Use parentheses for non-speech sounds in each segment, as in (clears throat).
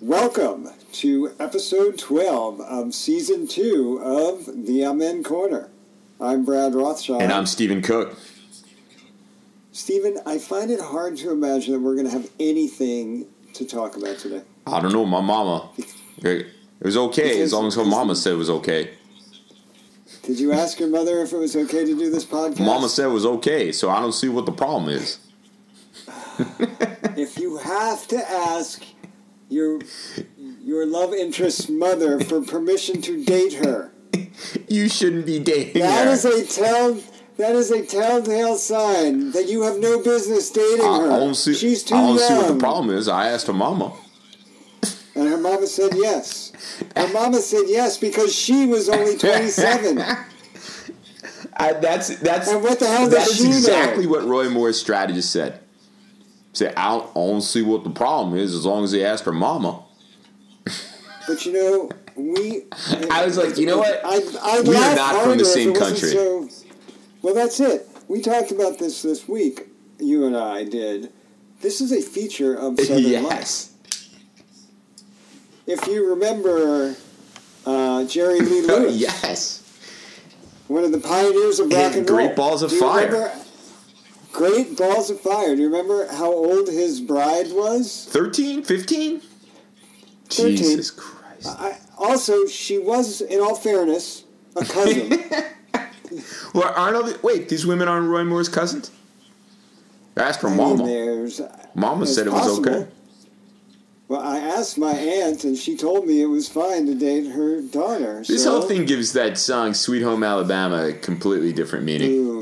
Welcome to episode 12 of season 2 of the Amen Corner. I'm Brad Rothschild. And I'm Stephen Cook. Stephen, I find it hard to imagine that we're going to have anything to talk about today. I don't know, my mama. It was okay as long as her mama said it was okay. Did you ask your mother if it was okay to do this podcast? Mama said it was okay, so I don't see what the problem is. if you have to ask your your love interest's mother for permission to date her, (laughs) you shouldn't be dating that her. is a tell. That is a telltale sign that you have no business dating I, her. I don't see, She's too I don't young. see what the problem is. I asked her mama. And her mama said yes. Her mama said yes because she was only (laughs) 27. I, that's that's And what the hell that does she know? exactly what Roy Moore's strategist said. Say, I don't, I don't see what the problem is as long as they ask her mama. But you know, we. (laughs) I was like, you know what? I, I'd We are not from the same country. So, well, that's it. We talked about this this week. You and I did. This is a feature of (laughs) Southern Life. yes. If you remember uh, Jerry Lee (laughs) Lewis, yes. one of the pioneers of rock And and roll. Great Balls of Do Fire. Great Balls of Fire. Do you remember how old his bride was? 13, 15? 13. Jesus Christ. I, also, she was, in all fairness, a cousin. (laughs) Well, aren't all the, wait, these women aren't Roy Moore's cousins? Ask her I mama. there's, uh, Mama said it was possible. okay. Well, I asked my aunt, and she told me it was fine to date her daughter. This so, whole thing gives that song "Sweet Home Alabama" a completely different meaning. Ooh.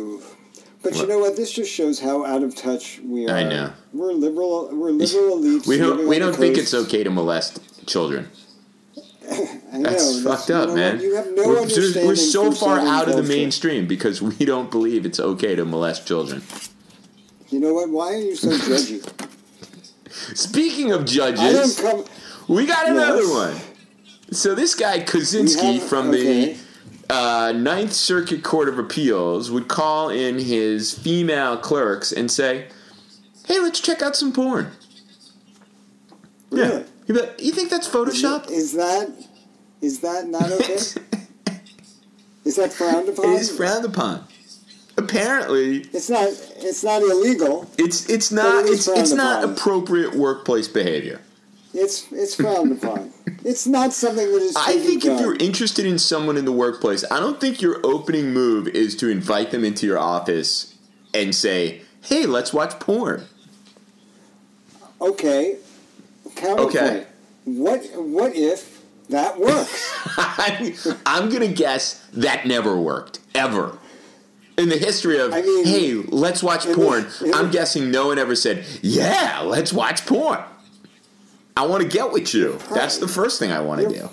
But you know what? This just shows how out of touch we are. I know. We're liberal. We're liberal (laughs) elites. We don't we don't think it's okay to molest children. (laughs) I know, That's fucked you up, know man. You have no we're, understanding. we're so far out of the mainstream because we don't believe it's okay to molest children. You know what? Why are you so judgy? (laughs) Speaking of judges, come. we got another Yes. one. So this guy Kozinski have- from okay. the uh, Ninth Circuit Court of Appeals would call in his female clerks and say, "Hey, let's check out some porn." Yeah. Be like, you think that's Photoshop? Is that is that not okay? (laughs) is that frowned it upon? is frowned upon. Apparently, It's not. It's not illegal. it's it's not it it's it's frowned not upon. appropriate workplace behavior. It's it's frowned upon. (laughs) It's not something that is. I think if you're interested in someone in the workplace, I don't think your opening move is to invite them into your office and say, "Hey, let's watch porn." okay, counterpoint. Okay. What what if that works? I'm, (laughs) I'm gonna guess that never worked ever. In the history of, I mean, hey, let's watch in the- porn, I'm the- guessing no one ever said, yeah, let's watch porn. I want to get with you. That's the first thing I want to do.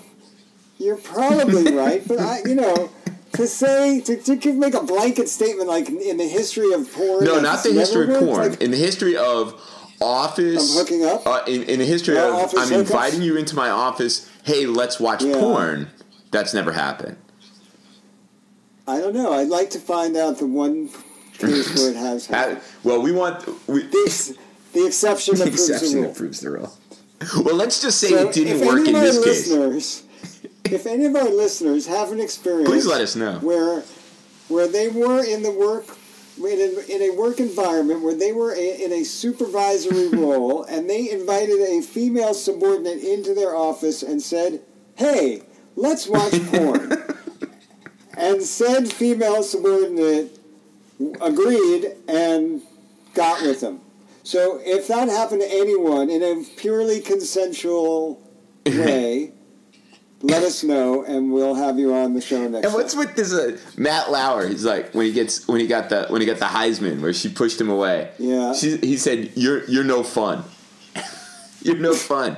You're probably (laughs) right, but I, you know, to say to, to give- make a blanket statement like in the history of porn. No, not the history of porn. like- in the history of office. Of hooking up? Uh, in, in the history Yeah, of, I'm inviting you into my office. Hey, let's watch Yeah. porn. That's never happened. I don't know. I'd like to find out the one case where it has (laughs) happened. well, we want we, The, ex- the exception that (laughs) the proves the exception rule. that proves the rule. Well, let's just say So it didn't work in this case. if any of our listeners have an experience, Please let us know. where where they were in the work in a, in a work environment where they were a, in a supervisory (laughs) role and they invited a female subordinate into their office and said, "Hey, let's watch porn," (laughs) and said female subordinate agreed and got with them. So if that happened to anyone in a purely consensual (laughs) way, let us know and we'll have you on the show next And what's time. with this uh, Matt Lauer? He's like when he gets when he got the when he got the Heisman where she pushed him away. Yeah. She, he said, "You're you're no fun. (laughs) you're no fun."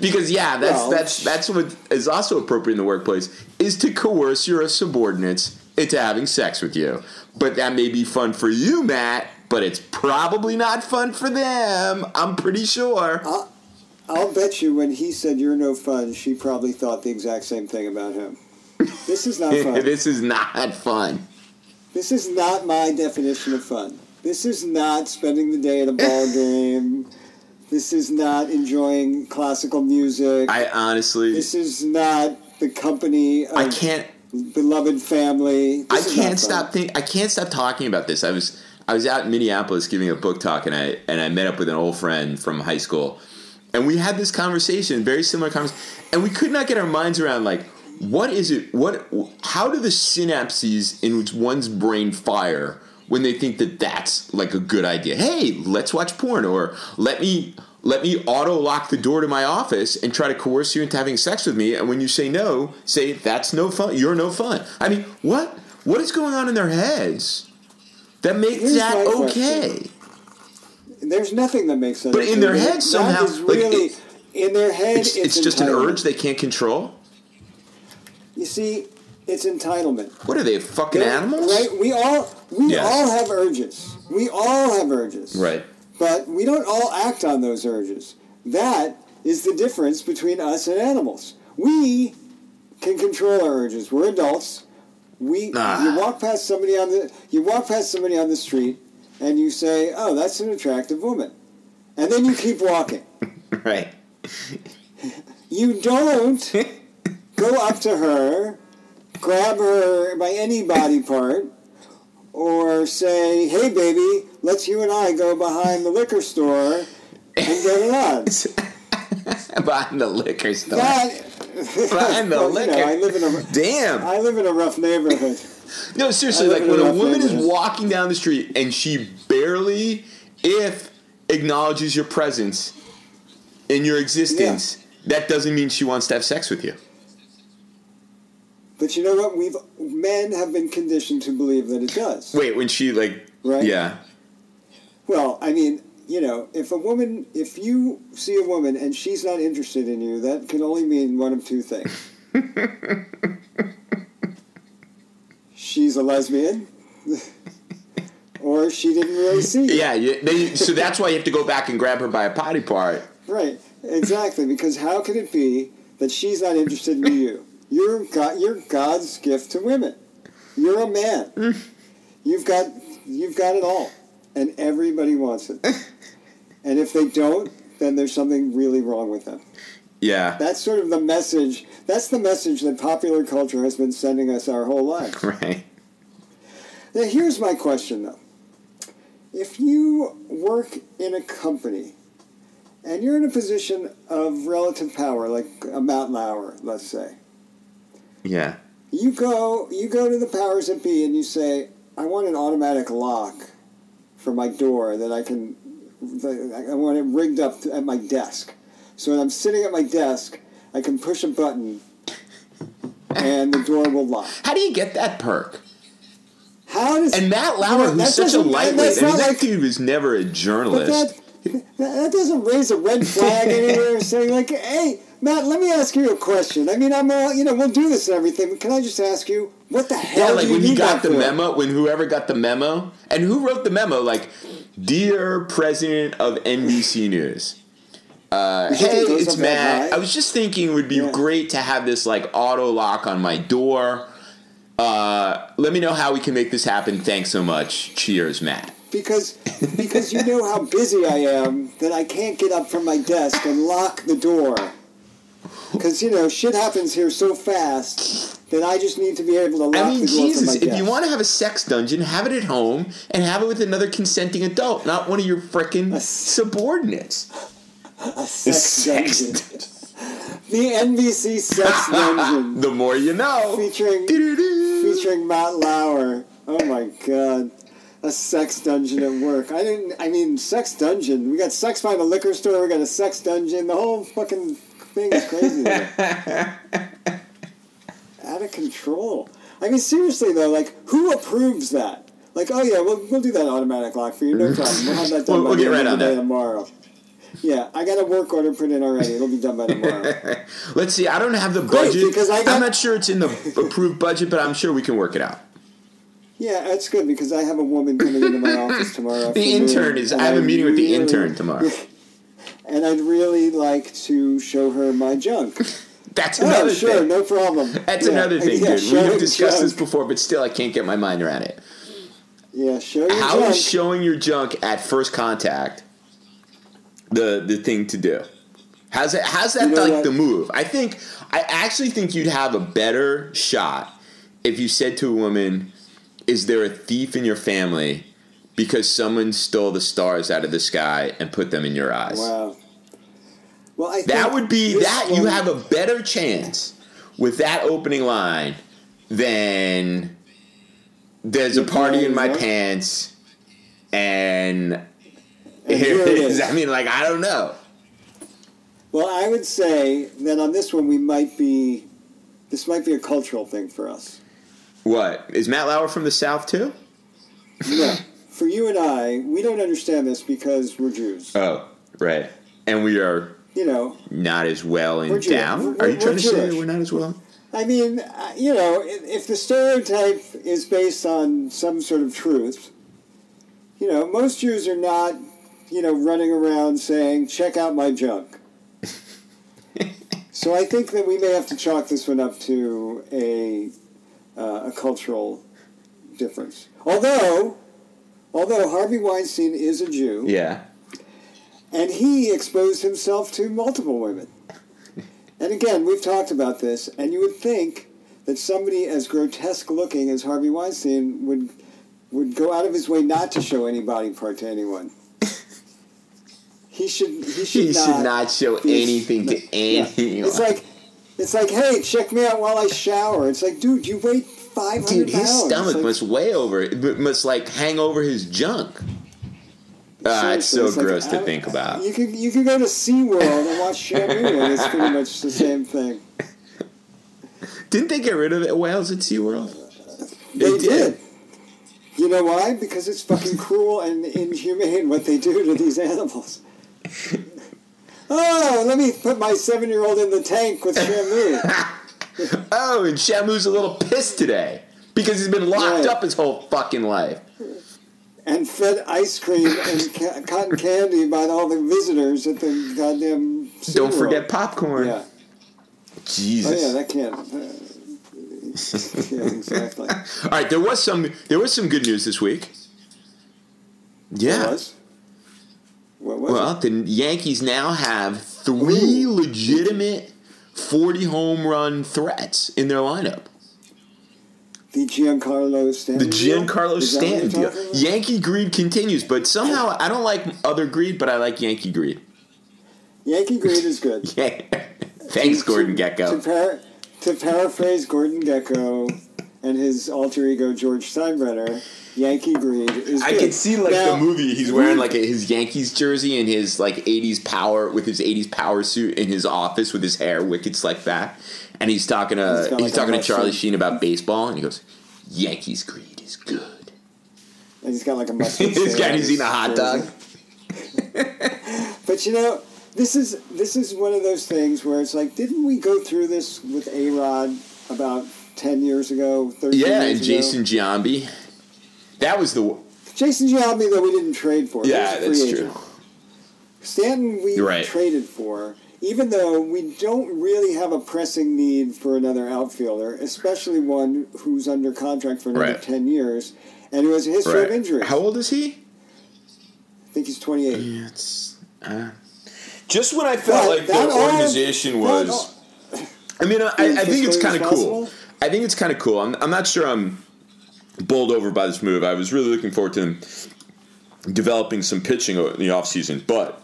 Because yeah, that's Well, that's that's what is also appropriate in the workplace is to coerce your subordinates into having sex with you. But that may be fun for you, Matt. But it's probably not fun for them. I'm pretty sure. I'll, I'll bet you when he said you're no fun, she probably thought the exact same thing about him. This is not (laughs) fun. this is not fun. This is not my definition of fun. This is not spending the day at a ball (laughs) game, This is not enjoying classical music. I honestly, this is not the company of I can't, beloved family. I This is not can't stop think. I can't stop talking about this. I was, I was out in Minneapolis giving a book talk, and I and I met up with an old friend from high school, and we had this conversation, very similar conversation, and we could not get our minds around like. What is it? What? How do the synapses in which one's brain fire when they think that that's like a good idea? Hey, let's watch porn, or let me let me auto lock the door to my office and try to coerce you into having sex with me. And when you say no, say that's no fun. You're no fun. I mean, what? What is going on in their heads that makes Here's that my okay? There's nothing that makes sense. But in their That- head somehow, is like, really it- in their head. It's, it's just an urge they can't control. You see, it's entitlement. What are they, fucking They're- animals? Right? We all we Yes. all have urges. We all have urges. Right. But we don't all act on those urges. That is the difference between us and animals. We can control our urges. We're adults. We Ah. you walk past somebody on the you walk past somebody on the street and you say, "Oh, that's an attractive woman." And then you keep walking. (laughs) Right. You don't go up to her, grab her by any body part, or say, "Hey, baby, let's you and I go behind the liquor store and get (laughs) it on." (laughs) Behind the liquor store. That, (laughs) Behind the well, you liquor. know, I live in a Damn. I live in a rough neighborhood. (laughs) No, seriously, like when a a woman is walking down the street and she barely, if acknowledges your presence in your existence, that doesn't mean she wants to have sex with you. But you know what? We've men have been conditioned to believe that it does. Wait, when she like, Right. yeah, Well, I mean, you know, if a woman, if you see a woman and she's not interested in you, that can only mean one of two things. (laughs) she's a lesbian, or she didn't really see you. yeah, you, they, so that's why you have to go back and grab her by a potty part. Right, exactly. Because how can it be that she's not interested in you? You're God, you're God's gift to women. You're a man. (laughs) You've got you've got it all, and everybody wants it. (laughs) And if they don't, then there's something really wrong with them. Yeah, That's sort of the message. That's the message that popular culture has been sending us our whole lives. (laughs) right. Now, here's my question, though. If you work in a company and you're in a position of relative power, like a Matt Lauer, let's say, Yeah, you go you go to the powers that be and you say, "I want an automatic lock for my door that I can. I want it rigged up at my desk, so when I'm sitting at my desk, I can push a button." And the door will lock. how do you get that perk? How does And Matt Lauer, who's that such a lightweight, I mean, that like- dude was never a journalist. that, that doesn't raise a red flag (laughs) anywhere saying like, hey, Matt, let me ask you a question. I mean, I'm all, you know, we'll do this and everything, but can I just ask you, what the hell Yeah, like you when he need got the for? memo, when whoever got the memo, and who wrote the memo, like, dear president of NBC News. Uh, hey, it's Matt. I was just thinking it would be Yeah. great to have this like auto lock on my door. Uh, let me know how we can make this happen. Thanks so much. Cheers, Matt. Because, because you (laughs) know how busy I am that I can't get up from my desk and lock the door. Because, you know, shit happens here so fast that I just need to be able to lock I mean, the Jesus, if you want to have a sex dungeon, have it at home and have it with another consenting adult, not one of your frickin' subordinates. a (laughs) sex sex dungeon. The NBC Sex Dungeon. The (laughs) more you know. featuring featuring Matt Lauer. Oh my god. A sex dungeon at work. I didn't I mean sex dungeon. We got sex find a liquor store, we got a sex dungeon. The whole fucking thing is crazy. (laughs) Out of control. I mean seriously though, like who approves that? Like, oh yeah, we'll, we'll do that automatic lock for you, no problem. We'll have that (laughs) done We'll- by we'll get right on that. tomorrow. Yeah, I got a work order in already. It'll be done by tomorrow. (laughs) Let's see. I don't have the Great, budget. because I got- I'm not sure it's in the approved budget, but I'm sure we can work it out. Yeah, that's good because I have a woman coming into my office tomorrow. The intern is. I have a meeting with the intern tomorrow. And I'd really like to show her my junk. (laughs) That's Oh, another sure, thing. no problem. That's Yeah, another thing, yeah, dude. We've discussed this before, but still, I can't get my mind around it. Yeah, show your How junk. is showing your junk at first contact the the thing to do? How's that? How's that You know like what? the move? I think I actually think you'd have a better shot if you said to a woman, "Is there a thief in your family?" Because someone stole the stars out of the sky and put them in your eyes. Wow. Well, I That would be that you have a better chance with that opening line than there's a party in my pants and, And (laughs) here it is. is. I mean, like I don't know. Well, I would say that on this one we might be. This might be a cultural thing for us. What is Matt Lauer from the South too? No, for you and I, we don't understand this because we're Jews. Oh, right. And we are You know, not as well in Jewish. down. We're- you trying to say we're not as well? I mean, uh, you know, if, if the stereotype is based on some sort of truth, you know, most Jews are not, you know, running around saying, "Check out my junk." (laughs) so I think that we may have to chalk this one up to a uh, a cultural difference. Although, although Harvey Weinstein is a Jew, Yeah. And he exposed himself to multiple women. And again, we've talked about this, and you would think that somebody as grotesque looking as Harvey Weinstein would would go out of his way not to show any body part to anyone. He should. He should, He not, should not show anything to Yeah. anyone. It's like, it's like, hey, check me out while I shower. It's like, dude, you weigh five hundred Dude, pounds. his stomach Like, must weigh over must like hang over his junk. Ah, it's so like, gross to I- think about. You could you could go to SeaWorld and watch Shamu, and it's pretty much the same thing. Didn't they get rid of the whales at SeaWorld? They did. You know why? Because it's fucking cruel and inhumane what they do to these animals. (laughs) Oh, let me put my seven-year-old in the tank with Shamu. (laughs) Oh, and Shamu's a little pissed today because he's been locked Right. up his whole fucking life. And fed ice cream and ca- cotton candy by all the visitors at the goddamn. Don't SeaWorld. forget popcorn. Yeah. Jesus. Oh yeah, that can't. Uh, yeah, (laughs) exactly. All right, there was some there was some good news this week. Yeah. What was? What was Well, it? the Yankees now have three legitimate 40 home run threats in their lineup. The Giancarlo Stanton. The? Giancarlo Stanton deal. Yankee greed continues, but somehow I don't like other greed, but I like Yankee greed. Yankee greed is good. (laughs) Yeah. Thanks, Gordon To, Gekko. par- to paraphrase Gordon Gekko and his alter ego George Steinbrenner, Yankee greed is I good. can see like Now- the movie. He's wearing like a, his Yankees jersey and his like '80s power with his '80s power suit in his office with his hair wicked like that, and he's talking to He's he's, like, talking to Charlie. Sheen about baseball, and he goes, "Yankees greed is good." And he's got like a (laughs) mustache. He's got he's eating a hot dog. (laughs) But you know, this is this is one of those things where it's like, didn't we go through this with A Rod about ten years ago, Yeah, and Jason Giambi. That was the ago? Jason Giambi, though we didn't trade for. Yeah, was a free that's agent. true. Stanton, we right. traded for, even though we don't really have a pressing need for another outfielder, especially one who's under contract for another Right. 10 years and who has a history of Right. injuries. How old is he? I think he's 28. Yeah, it's. Uh, just when I felt But like the that all- organization was. I mean, I, I think it's kind of cool. I think it's kind of cool. I'm, I'm not sure I'm bowled over by this move. I was really looking forward to them developing some pitching in the offseason, but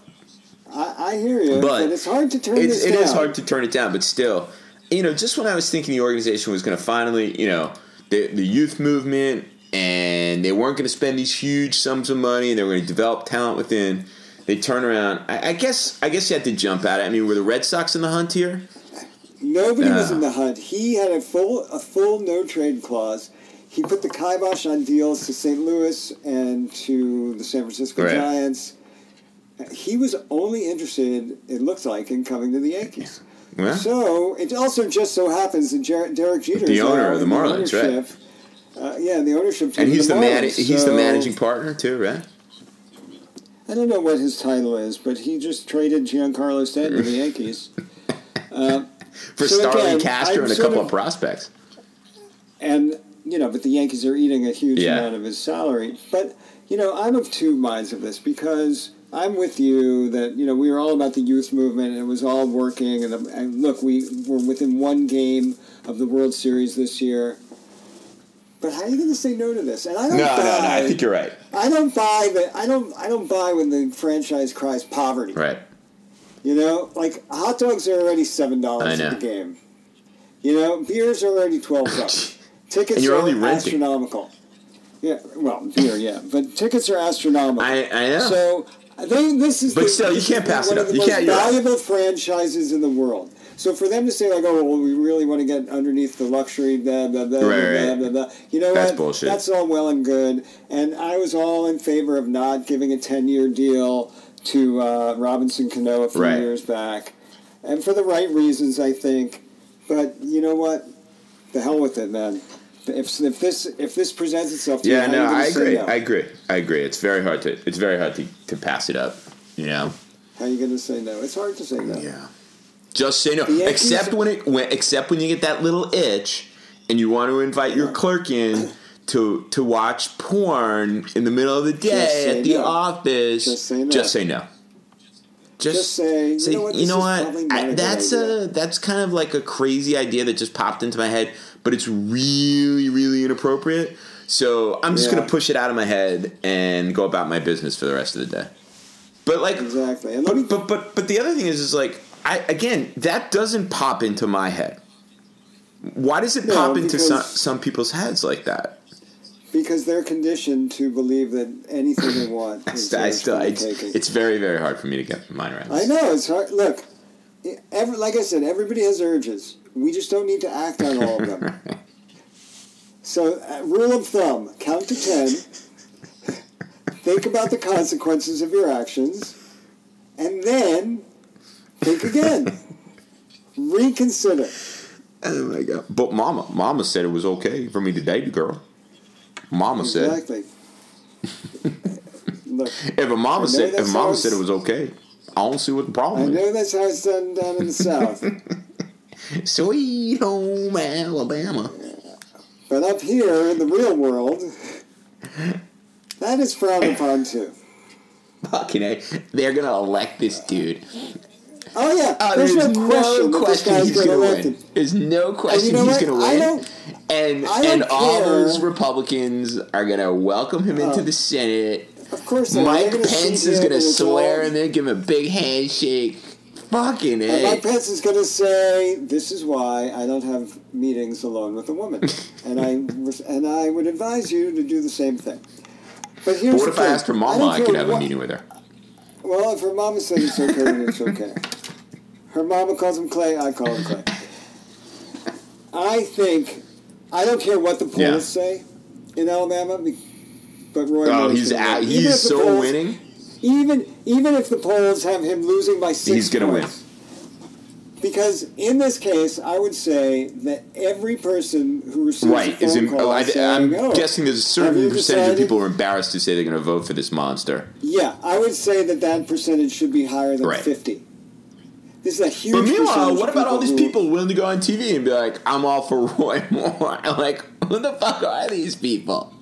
I, I hear you, But but, it's hard to turn it's, it down. is hard to turn it down. But still, you know, just when I was thinking the organization was going to finally, you know, the, the youth movement and they weren't going to spend these huge sums of money and they were going to develop talent within. They turn around. I, I guess. I guess you had to jump at it. I mean, were the Red Sox in the hunt here? Nobody was in the hunt. He had a full a full no trade clause. He put the kibosh on deals to St. Louis and to the San Francisco Right. Giants. He was only interested, it looks like, in coming to the Yankees. Yeah. So it also just so happens that Jer- Derek Jeter, is The owner of the in Marlins, right. Uh, yeah, the ownership and he's the, the man. Marlins. He's the managing partner too, right? I don't know what his title is, but he just traded Giancarlo Stanton to the Yankees. (laughs) Uh, For So Starlin again, Castro I'm and a couple of- of prospects. and you know, but the Yankees are eating a huge Yeah. amount of his salary. But you know, I'm of two minds of this because I'm with you that you know we were all about the youth movement and it was all working and, and look we were within one game of the World Series this year. But how are you going to say no to this? And I don't No, buy. no, no. I think you're right. I don't buy that. I don't. I don't buy when the franchise cries poverty. Right. You know, like hot dogs are already seven dollars at the game. You know, beers are already twelve bucks. (laughs) Tickets are only astronomical. Yeah, well, beer, yeah, but tickets are astronomical. I, I know. So I think this is. But the, still, you can't pass it up. You can't- right. valuable franchises in the world. So for them to say like, oh, well, we really want to get underneath the luxury, blah blah blah Right, blah, blah blah. You know That's what? bullshit. That's all well and good, and I was all in favor of not giving a ten-year deal to uh, Robinson Cano a few Right. years back, and for the right reasons, I think. But you know what? The hell with it, man. If, if this if this presents itself to you, yeah, how no, you I agree. no? I agree. I agree. It's very hard to. It's very hard to, to pass it up. You know. How are you going to say no? It's hard to say no. Yeah. Just say no. The Yankees- Except when it when, except when you get that little itch and you want to invite your clerk in (clears throat) to to watch porn in the middle of the day at the no. office. Just say no. Just say no. Just say, you know what, you know what? I- that's idea. a that's kind of like a crazy idea that just popped into my head, but it's really really inappropriate. So I'm just Yeah. gonna push it out of my head and go about my business for the rest of the day. But like, Exactly. And let me but, but but but the other thing is is like I again that doesn't pop into my head. Why does it No, pop into some some people's heads like that? Because they're conditioned to believe that anything they want (laughs) is I still the it's, very very hard for me to get my mind around. I know it's hard. Look, every, like I said, everybody has urges. We just don't need to act on all of them. (laughs) so, uh, rule of thumb: count to ten. think about the consequences of your actions, and then think again. (laughs) Reconsider. Oh my god! But mama, mama said it was okay for me to date a girl. Mama said Exactly. (laughs) Look, if a mama said if mama said it was okay, I don't see what the I problem is. know that's how it's done down in the South. (laughs) Sweet home Alabama. But up here in the real world, that is frowned upon too. (laughs) Fucking A. They're gonna elect this dude. Oh yeah, Oh, there's, there's, no question, no that this guy's he's going gonna elected. win. There's no question he's gonna I win. don't- and I don't and all those Republicans are gonna welcome him into Oh. the Senate. Of course, Mike Pence is gonna swear all- and then give him a big handshake. Fucking it. Mike Pence is going to say, "This is why I don't have meetings alone with a woman," (laughs) and I and I would advise you to do the same thing. But here's But what if I asked her mama I care could have a meeting with her? Well, if her mama said it's okay, then it's okay. (laughs) Her mama calls him Clay. I call him Clay. I think I don't care what the polls Yeah. say in Alabama, but Roy. Oh, he's out. He's so polls- winning. Even even if the polls have him losing by six He's gonna win. Because in this case, I would say that every person who receives Right. a Is phone in, call I, I'm "Oh, guessing there's a certain percentage of people who are embarrassed to say they're going to vote for this monster. Yeah, I would say that that percentage should be higher than Right. fifty. This is a huge. But meanwhile, what about all these who- people willing to go on TV and be like, "I'm all for (laughs) Roy Moore"? (laughs) like, who the fuck are these people?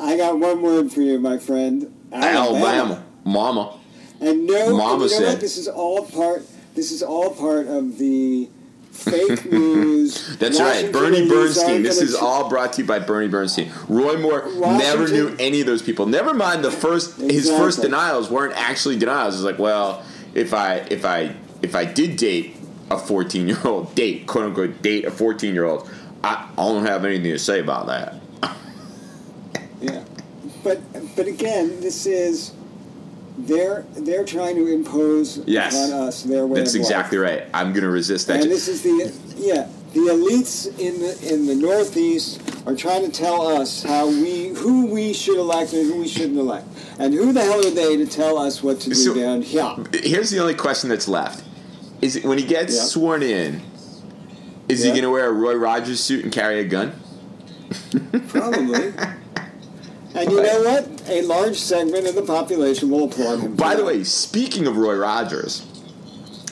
I got one word for you, my friend. Alabama, Mama. And no, Mama and you know said- what? This is all part. This is all part of the fake (laughs) news. That's right, Bernie Bernstein. This is all brought to you by Bernie Bernstein. Roy Moore never knew any of those people. Never mind the first his first denials weren't actually denials. It's like, well, if I if I if I did date a 14 year old date quote unquote date a 14 year old, I, I don't have anything to say about that. (laughs) Yeah, but but again, this is they're they're trying to impose Yes. on us their way That's of life. exactly right. I'm going to resist that. And this is the yeah the elites in the in the Northeast are trying to tell us how we who we should elect and who we shouldn't elect, and who the hell are they to tell us what to do So- down here? Here's the only question that's left: Is it, when he gets Yeah. sworn in, is Yeah. he going to wear a Roy Rogers suit and carry a gun? Probably. (laughs) And you know what? A large segment of the population will applaud him. By the way, speaking of Roy Rogers,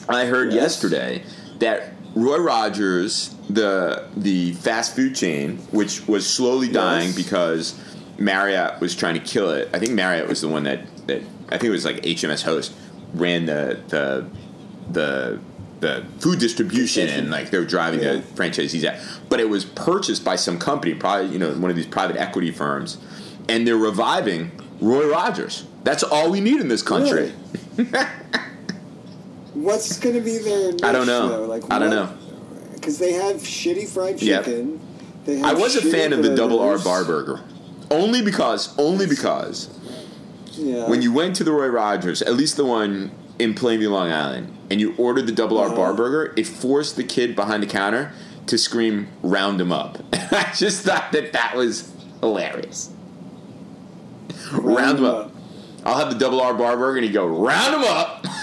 I heard Yes. yesterday that Roy Rogers, the the fast food chain, which was slowly dying Yes. because Marriott was trying to kill it. I think Marriott was the one that that I think it was like HMS Host ran the the the the food distribution and like they were driving Yeah. the franchisees out. But it was purchased by some company, probably you know one of these private equity firms, and they're reviving Roy Rogers. That's all we need in this country. (laughs) What's going to be their? I don't know. Though? Like I don't know. because they have shitty fried Yep. chicken. They have I was a fan of the double R bar burger. Only because, only because Yeah. when you went to the Roy Rogers, at least the one in Plainview, Long Island, and you ordered the double R Uh-huh. bar burger, it forced the kid behind the counter to scream "Round him up." (laughs) I just thought that that was hilarious. Round, him up. I'll have the double R bar burger, and he'd go "Round him up." (laughs)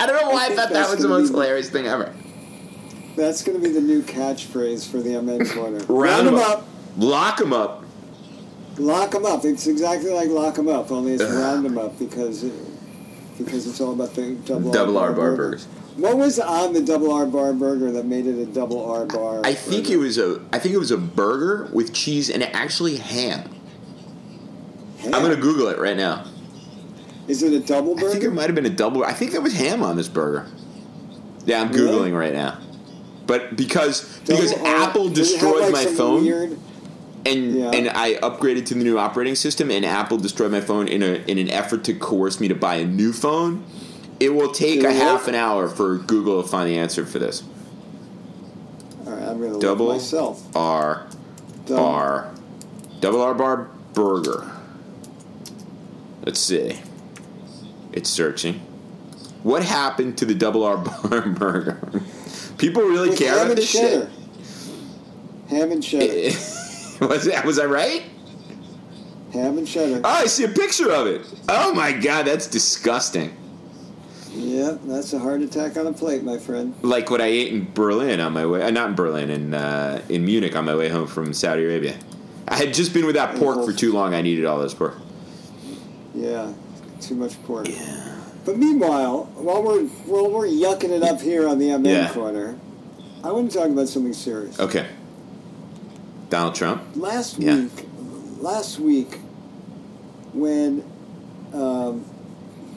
I don't know why I, think thought that was the most be- hilarious thing ever. That's going to be the new catchphrase for the Amen (laughs) corner. Round, them him up. Lock him up. Lock them up. It's exactly like lock them up, only it's round them up because because it's all about the double, Double R bar burger. burgers. What was on the double R bar burger that made it a double R bar? I think burger? it was a I think it was a burger with cheese and actually ham. Ham. I'm gonna Google it right now. Is it a double I think it might have been a double. I think there was ham on this burger. Yeah, I'm Really? googling right now. But because because R- Apple does it have, destroyed like, my phone Weird, and Yeah. and I upgraded to the new operating system and Apple destroyed my phone in a in an effort to coerce me to buy a new phone. It will take Did a it half an hour for Google to find the answer for this. all right, I'm to Double myself. R Double- bar double R bar burger. Let's see. It's searching. What happened to the double R (laughs) bar burger? People really With care about this cheddar. Ham and cheddar. Eh. (laughs) (laughs) was that was I right? ham and cheddar. Oh, I see a picture of it. Oh my god, that's disgusting. Yeah, that's a heart attack on a plate, my friend. Like what I ate in Berlin on my way, uh, not in Berlin, in uh, in Munich on my way home from Saudi Arabia. I had just been without pork for too long. I needed all this pork. Yeah, too much pork. Yeah. But meanwhile, while we're while we're yucking it up here on the Amen Yeah. corner, I want to talk about something serious. Okay. Donald Trump. Last Yeah. week, last week, when um,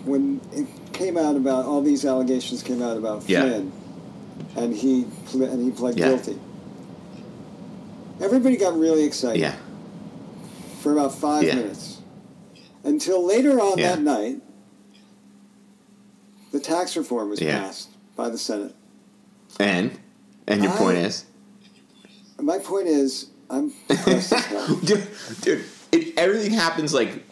when it came out about all these allegations came out about Yeah. Flynn, and he and he pled Yeah. guilty. Everybody got really excited Yeah. for about five Yeah. minutes, until later on that night, the tax reform was passed by the Senate. And and your I- point is, My point is, I'm (laughs) dude, dude it, everything happens like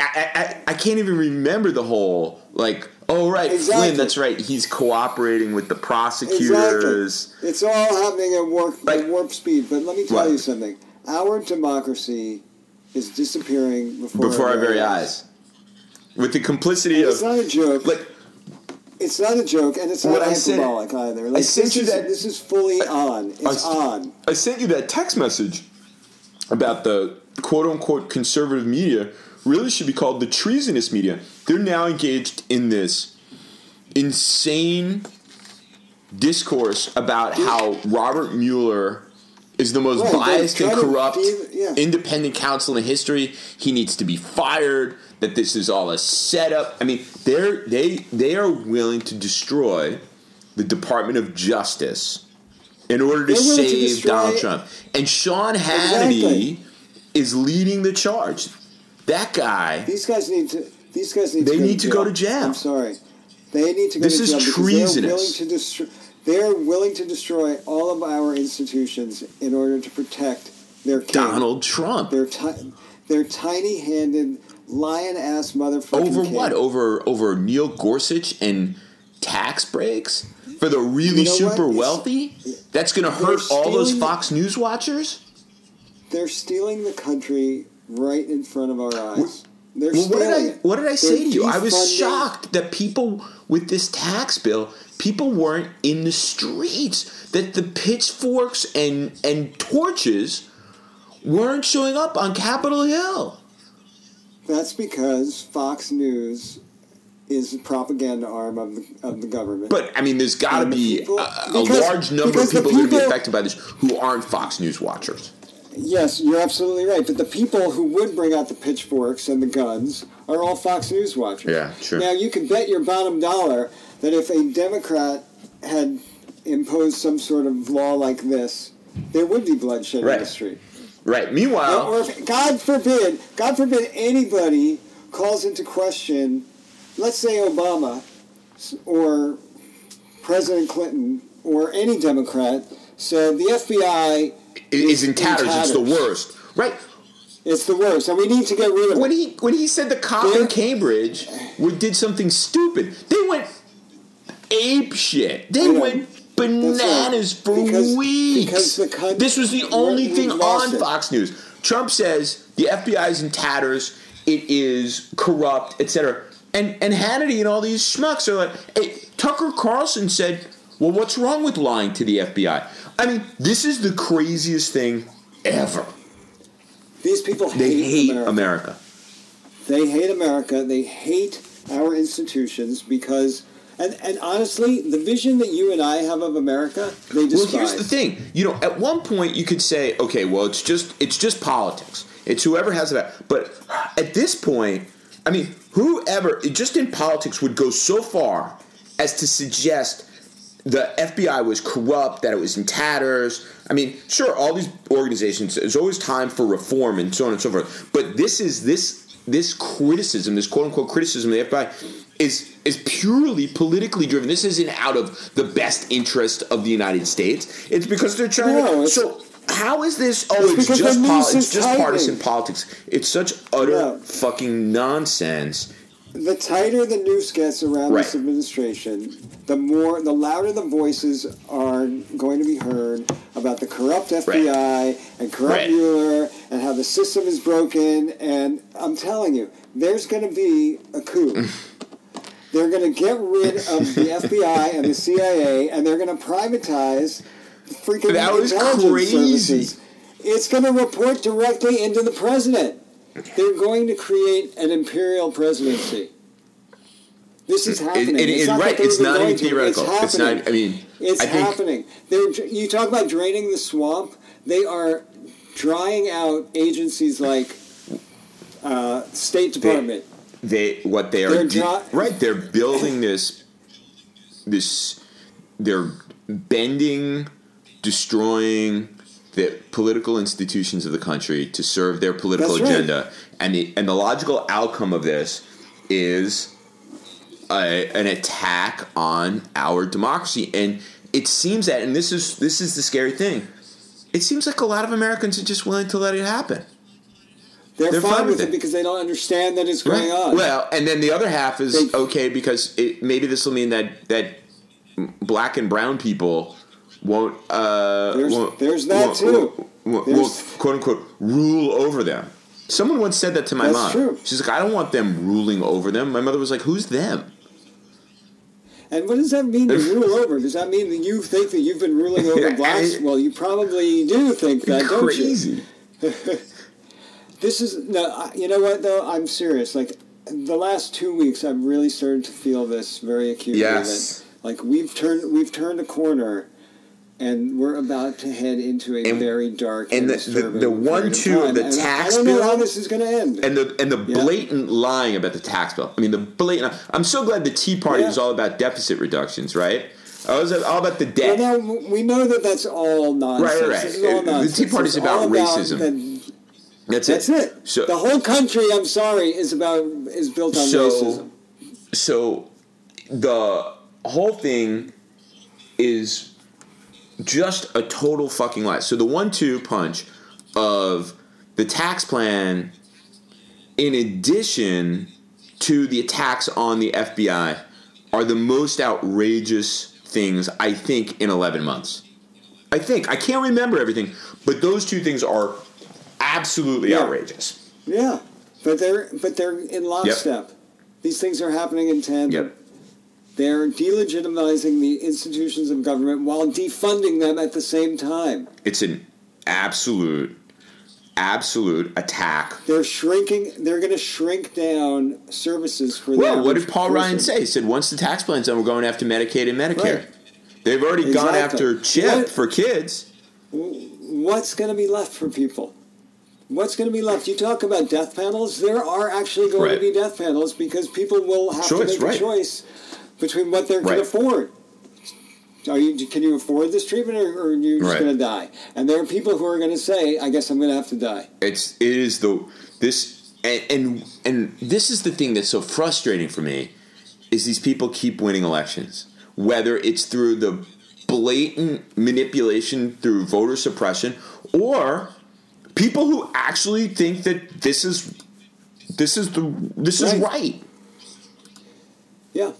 I, I I can't even remember the whole like. Oh right, Exactly. Flynn. That's right. He's cooperating with the prosecutors. Exactly. It's all happening at warp, Like- at warp speed. But let me tell What? you something. Our democracy is disappearing before, before our very eyes, with the complicity And it's of not a joke. like it's not a joke, and it's not What I said- either. Like, sent this you is, that- This is fully on. It's I- on. I sent you that text message about the quote unquote conservative media really should be called the treasonous media. They're now engaged in this insane discourse about how Robert Mueller is the most Right, biased and corrupt yeah. independent counsel in history. He needs to be fired. That this is all a setup. I mean, they're they they are willing to destroy the Department of Justice in order to They're to save destroy- Donald Trump. And Sean Hannity Exactly. is leading the charge. That guy. These guys need to. These guys need. They to go need to go to jail. I'm sorry. They need to go This to is jail because treasonous. they're willing to destroy. They're willing to destroy all of our institutions in order to protect their king. Donald Trump. Their ti- their tiny-handed lion-ass motherfucking Over king. what? Over over Neil Gorsuch and tax breaks for the really You know super It's- wealthy? That's going to hurt all those Fox News watchers? They're stealing the country right in front of our eyes. They're Well, what did I it. what did I say to you? I was shocked that people with this tax bill, people weren't in the streets. That the pitchforks and and torches weren't showing up on Capitol Hill. That's because Fox News is the propaganda arm of the, of the government. But I mean, there's got to be people- a, a because- large number of people, going to be affected by this who aren't Fox News watchers. Yes, you're absolutely right. But the people who would bring out the pitchforks and the guns are all Fox News watchers. Yeah, sure. Now you can bet your bottom dollar that if a Democrat had imposed some sort of law like this, there would be bloodshed Right. in the street. Right. Meanwhile, or if, God forbid, God forbid anybody calls into question, let's say Obama or President Clinton or any Democrat said the FBI is in tatters. It's the worst. Right. It's the worst, and we need to get rid of When it. he when he said the cop in Cambridge did something stupid, they went ape shit. They went bananas for Because- weeks. because this was the only thing on it. Fox News. Trump says the FBI is in tatters. It is corrupt, etc. And and Hannity and all these schmucks are like, hey, Tucker Carlson said, "Well, what's wrong with lying to the FBI?" I mean, this is the craziest thing ever. These people They hate, hate America. America. They hate America. They hate our institutions because, and, and honestly, the vision that you and I have of America, they despise. Well, here's the thing. You know, at one point you could say, okay, well, it's just it's just politics. It's whoever has that. But at this point, I mean, whoever just in politics would go so far as to suggest the FBI was corrupt, that it was in tatters. I mean, sure, all these organizations. There's always time for reform and so on and so forth. But this is this this criticism, this quote unquote criticism of the FBI, is is purely politically driven. This isn't out of the best interest of the United States. It's because they're trying No, to. So how is this? Oh, It's it's, just the pol- noose it's just partisan politics. It's such utter No. fucking nonsense. the tighter the noose gets around Right. this administration, the more, the louder the voices are going to be heard about the corrupt FBI and corrupt Right. Mueller and how the system is broken. And I'm telling you, there's going to be a coup. (laughs) they're going to get rid of the (laughs) FBI and the CIA, and they're going to privatize freaking That was intelligence crazy. services. It's going to report directly into the president. They're going to create an imperial presidency. This is happening. it- it's it- not right, it's not even theoretical. It's It's not- happening. I mean, it's I happening. They're, you talk about draining the swamp. They are drying out agencies like uh, State Department. They what they are They're de- right they're building this this they're bending destroying the political institutions of the country to serve their political That's right. agenda. And the and the logical outcome of this is a, an attack on our democracy. And it seems that and this is this is the scary thing it seems like a lot of Americans are just willing to let it happen They're, They're fine, fine with with it it. because they don't understand that it's going Right. on. Well, and then the other half is They- okay because it, maybe this will mean that that black and brown people won't. Uh, There's- won't, there's that won't- too. Won't, won't, quote unquote rule over them. Someone once said that to my That's mom. true. She's like, I don't want them ruling over them. My mother was like, Who's them? And what does that mean to (laughs) rule over? Does that mean that you think that you've been ruling over (laughs) blacks? Well, you probably do think that, don't you? (laughs) This is no. You know what though? I'm serious. Like the last two weeks, I've really started to feel this very acutely. Yes. That, like we've turned we've turned a corner, and we're about to head into a And- very dark and, and the- the- the one, two of the And I- tax I don't know how this is going to end. And the and the Yeah. blatant lying about the tax bill. I mean, the blatant. I'm so glad the Tea Party Yeah. was all about deficit reductions, right? I was uh, all about the debt. well, now we know that that's all nonsense. Right, right, right. All The Tea nonsense. Party's It's about racism. the- That's, that's it. So the whole country, I'm sorry, is about is built on So- racism. so the whole thing is just a total fucking lie. So the one-two punch of the tax plan, in addition to the attacks on the FBI, are the most outrageous things I think in eleven months. I think I can't remember everything, but those two things are absolutely Yeah. outrageous. Yeah, but they're but they're in lockstep. These things are happening in tandem. Yep. They're delegitimizing the institutions of government while defunding them at the same time. It's an absolute, absolute attack. They're shrinking. They're going to shrink down services for. the Well, what did Paul Ryan say? He said once the tax plan's done, we're going after Medicaid and Medicare. Right. They've already gone after CHIP What- for kids. what's going to be left for people? What's going to be left? You talk about death panels. There are actually going Right. to be death panels because people will have Choice, to make right. a choice between what they can Right. afford. Are you? Can you afford this treatment, or, or are you just going to die? And there are people who are going to say, "I guess I'm going to have to die." It's it is the this and, and and this is the thing that's so frustrating for me is these people keep winning elections whether it's through the blatant manipulation through voter suppression or people who actually think that this is this is the this is Right. right Yeah,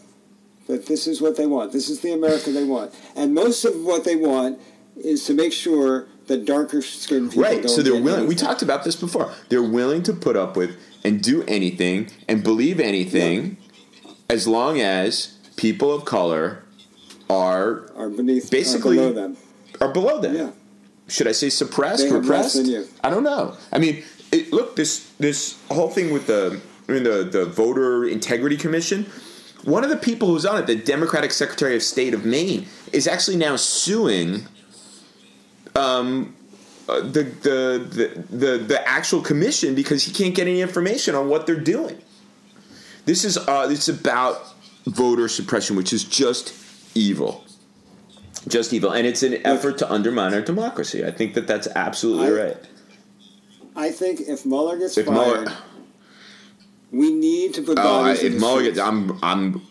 that this is what they want. This is the America they want, and most of what they want is to make sure that darker skinned people right so they're willing we talked about this before they're willing to put up with and do anything and believe anything as long as people of color are are beneath, Basically- are below them. are below them. Yeah. Should I say suppressed, They repressed? I don't know. I mean, it, look this this whole thing with the I mean the the voter integrity commission. One of the people who's on it, the Democratic Secretary of State of Maine, is actually now suing um, uh, the, the the the the actual commission because he can't get any information on what they're doing. This is uh, it's about voter suppression, which is just evil just evil, and it's an effort to undermine our democracy. I think that that's absolutely I- right. I think if Mueller gets If fired, Mueller, we need to put oh, I, bodies in if the Mueller streets. gets, I'm, I'm,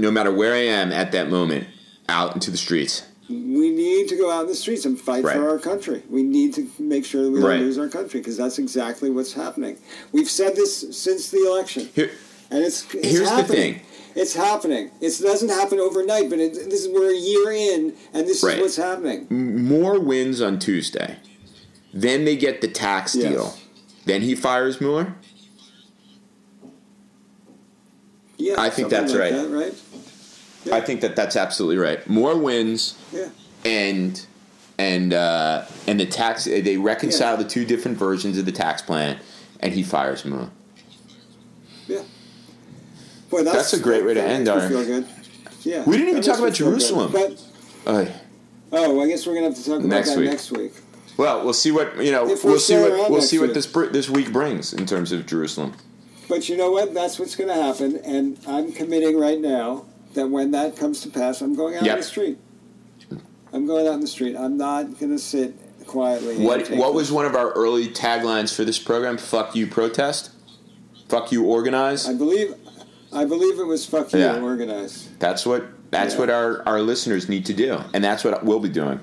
no matter where I am at that moment, out into the streets. we need to go out in the streets and fight Right. for our country. We need to make sure that we Right. don't lose our country because that's exactly what's happening. We've said this since the election, Here, and it's, it's Here's the thing. It's happening. It doesn't happen overnight, but it, this is we're a year in, and this Right. is what's happening. more wins on Tuesday. Then they get the tax Yes. deal. Then he fires Mueller. Yeah, I think that's like right. That, right? Yeah. I think that that's absolutely right. More wins, Yeah. and and uh, and the tax. They reconcile the two different versions of the tax plan, and he fires Mueller. Yeah. Boy, that's, That's a great way to end our- Feel good. Yeah. We didn't even talk about good. Jerusalem. But Oy. oh, oh I guess we're gonna have to talk about Next that week. next week. Well, we'll see what you know. We'll see what we'll see what this br- this week brings in terms of Jerusalem. But you know what? That's what's going to happen, and I'm committing right now that when that comes to pass, I'm going out Yep. in the street. I'm going out in the street. I'm not going to sit quietly. What what was one of our early taglines for this program? Fuck you, protest. Fuck you, organize. I believe. I believe it was "fuck you" Yeah. organized. That's what that's Yeah. what our, our listeners need to do, and that's what we'll be doing.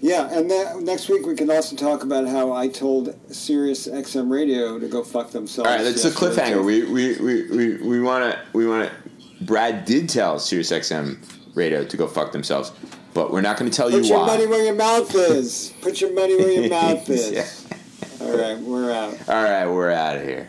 Yeah, and that, next week we can also talk about how I told Sirius XM Radio to go fuck themselves. All right, that's yesterday. cliffhanger. We we we we we want to we want to. Brad did tell SiriusXM Radio to go fuck themselves, but we're not going to tell Put you why. Put your money where your mouth is. Put your money where your (laughs) mouth is. Yeah. All right, we're out. All right, we're out of here.